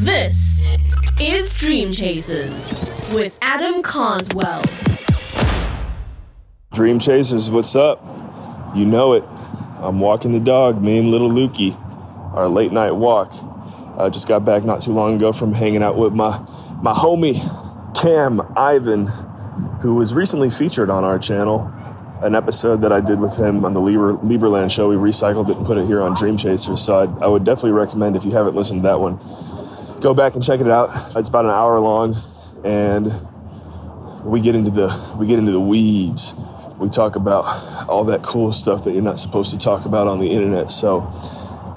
This is Dream Chasers with Adam Carswell. Dream Chasers, what's up? You know it. I'm walking the dog, me and little Lukey, our late night walk. I just got back not too long ago from hanging out with my my homie Cam Ivan, who was recently featured on our channel. An episode that I did with him on the Lieber, Lieberland show. We recycled it and put it here on Dream Chasers. So I'd, I would definitely recommend if you haven't listened to that one, go back and check it out. It's about an hour long, and we get into the we get into the weeds. We talk about all that cool stuff that you're not supposed to talk about on the internet. So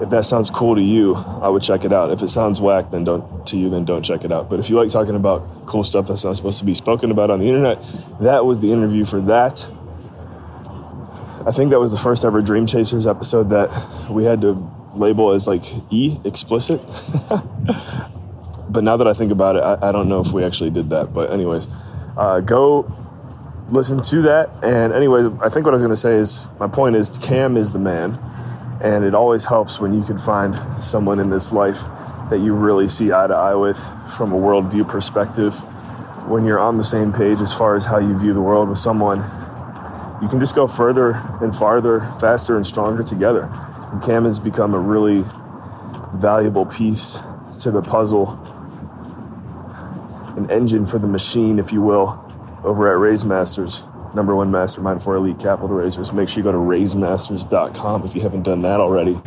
if that sounds cool to you, I would check it out. If it sounds whack, then don't to you, then don't check it out. But if you like talking about cool stuff that's not supposed to be spoken about on the internet, that was the interview for that. I think that was the first ever Dream Chasers episode that we had to label as like E explicit. but now that I think about it, I, I, don't know if we actually did that. But anyways, uh, go listen to that. And anyways, I think what I was going to say is my point is Cam is the man and it always helps when you can find someone in this life that you really see eye to eye with from a worldview perspective. When you're on the same page as far as how you view the world with someone, you can just go further and farther, faster and stronger together. And Cam has become a really valuable piece to the puzzle, an engine for the machine, if you will, over at RaiseMasters number one mastermind for elite capital raisers. Make sure you go to raisemasters.com if you haven't done that already.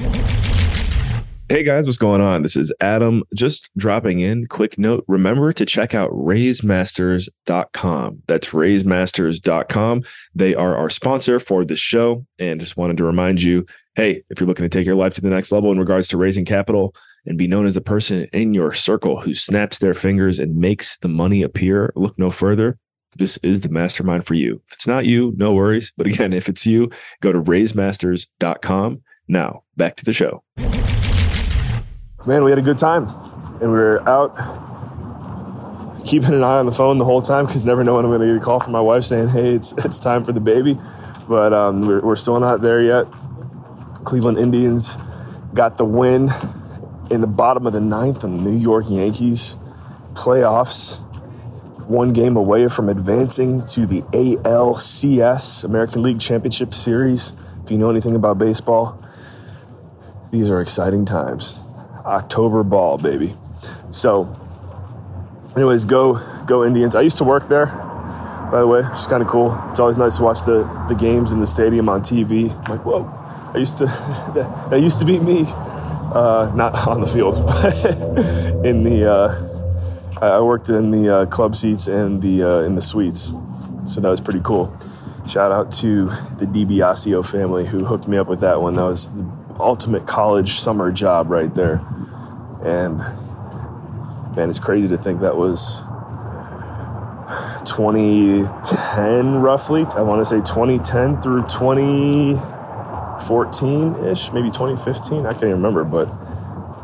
Hey guys, what's going on? This is Adam just dropping in. Quick note remember to check out raisemasters.com. That's raisemasters.com. They are our sponsor for this show. And just wanted to remind you hey, if you're looking to take your life to the next level in regards to raising capital and be known as the person in your circle who snaps their fingers and makes the money appear, look no further this is the mastermind for you. If it's not you, no worries. But again, if it's you, go to raisemasters.com. Now, back to the show. Man, we had a good time. And we were out keeping an eye on the phone the whole time because never know when I'm going to get a call from my wife saying, hey, it's, it's time for the baby. But um, we're, we're still not there yet. Cleveland Indians got the win in the bottom of the ninth the New York Yankees. Playoffs one game away from advancing to the ALCS, American League Championship Series. If you know anything about baseball, these are exciting times. October ball, baby. So, anyways, go go Indians. I used to work there, by the way, which is kind of cool. It's always nice to watch the, the games in the stadium on TV. I'm like, whoa, I used to that, used to be me. Uh, not on the field, but in the uh, I worked in the uh, club seats and the uh, in the suites, so that was pretty cool. Shout out to the DiBiasio family who hooked me up with that one. That was the ultimate college summer job right there, and man, it's crazy to think that was 2010 roughly. I want to say 2010 through 2014 ish, maybe 2015. I can't even remember, but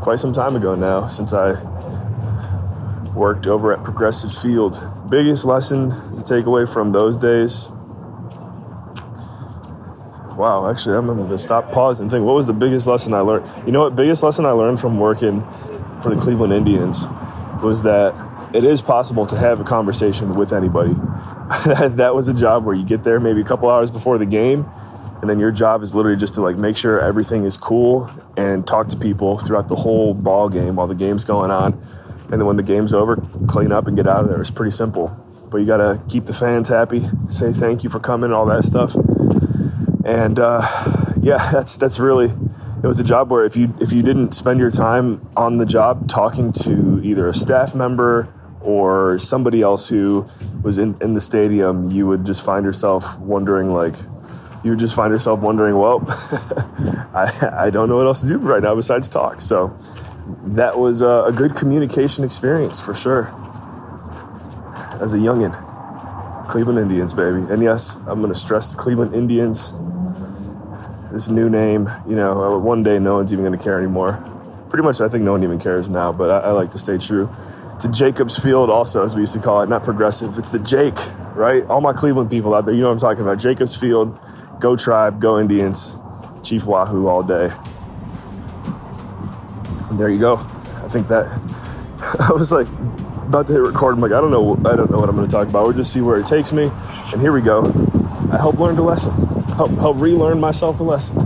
quite some time ago now since I worked over at Progressive Field. Biggest lesson to take away from those days. Wow, actually, I'm going to stop, pause, and think. What was the biggest lesson I learned? You know what? Biggest lesson I learned from working for the Cleveland Indians was that it is possible to have a conversation with anybody. that was a job where you get there maybe a couple hours before the game, and then your job is literally just to like make sure everything is cool and talk to people throughout the whole ball game while the game's going on and then when the game's over, clean up and get out of there. It's pretty simple. But you got to keep the fans happy, say thank you for coming, all that stuff. And uh, yeah, that's that's really it was a job where if you if you didn't spend your time on the job talking to either a staff member or somebody else who was in, in the stadium, you would just find yourself wondering like you just find yourself wondering, well, I, I don't know what else to do right now besides talk. So that was a, a good communication experience for sure. As a youngin, Cleveland Indians, baby. And yes, I'm going to stress the Cleveland Indians. This new name, you know, one day no one's even going to care anymore. Pretty much, I think no one even cares now, but I, I like to stay true to Jacobs Field, also, as we used to call it, not progressive. It's the Jake, right? All my Cleveland people out there, you know what I'm talking about. Jacobs Field, go tribe, go Indians, Chief Wahoo all day. And there you go. I think that I was like about to hit record. I'm like, I don't know, I don't know what I'm going to talk about. We'll just see where it takes me. And here we go. I help learn a lesson. Help help relearn myself a lesson.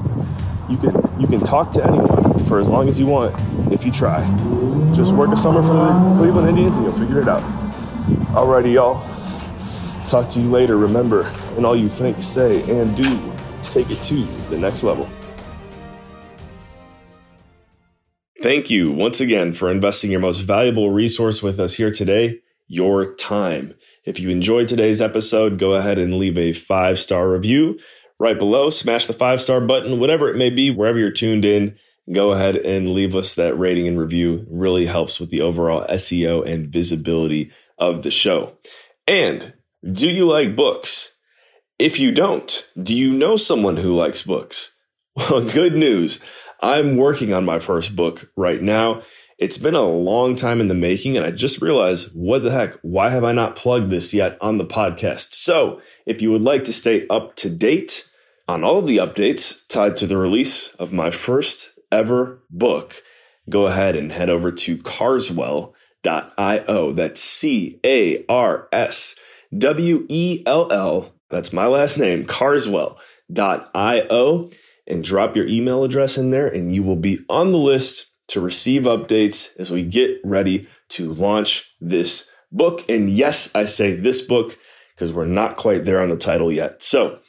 You can you can talk to anyone for as long as you want if you try. Just work a summer for the Cleveland Indians and you'll figure it out. Alrighty, y'all. Talk to you later. Remember, in all you think, say, and do, take it to the next level. Thank you once again for investing your most valuable resource with us here today, your time. If you enjoyed today's episode, go ahead and leave a five star review right below. Smash the five star button, whatever it may be, wherever you're tuned in. Go ahead and leave us that rating and review. It really helps with the overall SEO and visibility of the show. And do you like books? If you don't, do you know someone who likes books? Well, good news. I'm working on my first book right now. It's been a long time in the making, and I just realized what the heck? Why have I not plugged this yet on the podcast? So, if you would like to stay up to date on all of the updates tied to the release of my first ever book, go ahead and head over to carswell.io. That's C A R S W E L L. That's my last name, carswell.io and drop your email address in there, and you will be on the list to receive updates as we get ready to launch this book. And yes, I say this book because we're not quite there on the title yet. So,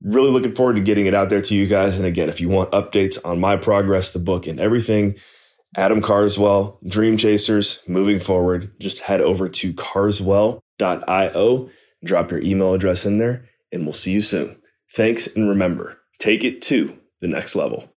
really looking forward to getting it out there to you guys. And again, if you want updates on my progress, the book, and everything, Adam Carswell, Dream Chasers, moving forward, just head over to carswell.io, drop your email address in there, and we'll see you soon. Thanks, and remember, take it to the next level.